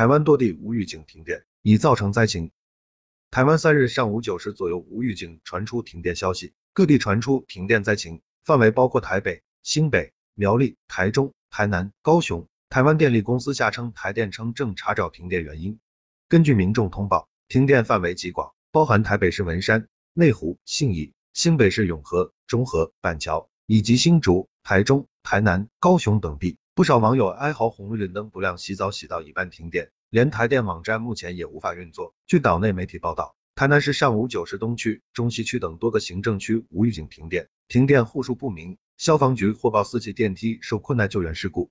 台湾多地无预警停电，已造成灾情。台湾三日上午九时左右无预警传出停电消息，各地传出停电灾情，范围包括台北、新北、苗栗、台中、台南、高雄。台湾电力公司下称，台电称正查找停电原因。根据民众通报，停电范围极广，包含台北市文山、内湖、信义，新北市永和、中和、板桥，以及新竹、台中、台南、高雄等地。不少网友哀嚎红绿灯不亮，洗澡洗到一半停电，连台电网站目前也无法运作。据岛内媒体报道，台南市上午九时东区、中西区等多个行政区无预警停电，停电户数不明，消防局获报四级电梯受困难救援事故。